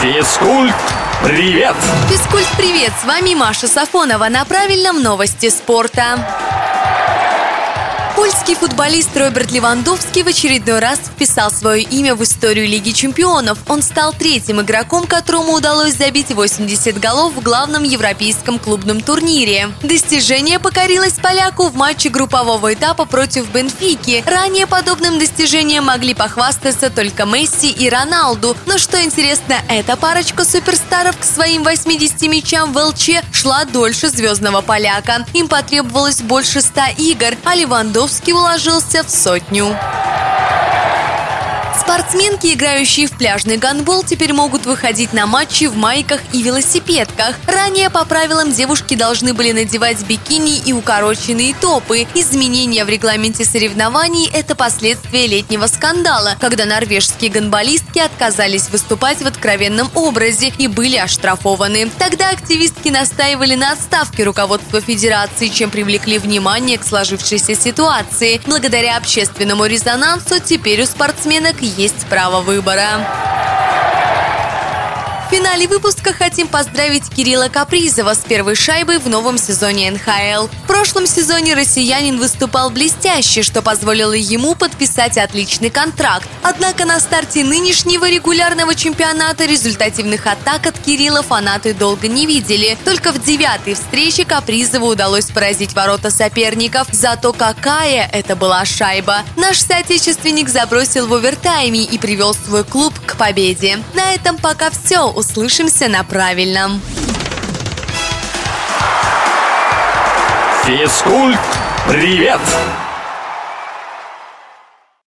Физкульт, привет! Физкульт, привет! С вами Маша Сафонова на правильном новости спорта. Польский футболист Роберт Левандовский в очередной раз вписал свое имя в историю Лиги чемпионов. Он стал третьим игроком, которому удалось забить 80 голов в главном европейском клубном турнире. Достижение покорилось поляку в матче группового этапа против Бенфики. Ранее подобным достижением могли похвастаться только Месси и Роналду. Но что интересно, эта парочка суперстаров к своим 80 мячам в ЛЧ шла дольше звездного поляка. Им потребовалось больше 100 игр, а Левандовский Левандовский уложился в сотню. Спортсменки, играющие в пляжный гандбол, теперь могут выходить на матчи в майках и велосипедках. Ранее по правилам девушки должны были надевать бикини и укороченные топы. Изменения в регламенте соревнований – это последствия летнего скандала, когда норвежские гандболистки отказались выступать в откровенном образе и были оштрафованы. Тогда активистки настаивали на отставке руководства федерации, чем привлекли внимание к сложившейся ситуации. Благодаря общественному резонансу теперь у спортсменок есть право выбора. В финале выпуска хотим поздравить Кирилла Капризова с первой шайбой в новом сезоне НХЛ. В прошлом сезоне россиянин выступал блестяще, что позволило ему подписать отличный контракт. Однако на старте нынешнего регулярного чемпионата результативных атак от Кирилла фанаты долго не видели. Только в девятой встрече Капризову удалось поразить ворота соперников. Зато какая это была шайба! Наш соотечественник забросил в овертайме и привел свой клуб к победе. На этом пока все услышимся на правильном. Физкульт, привет!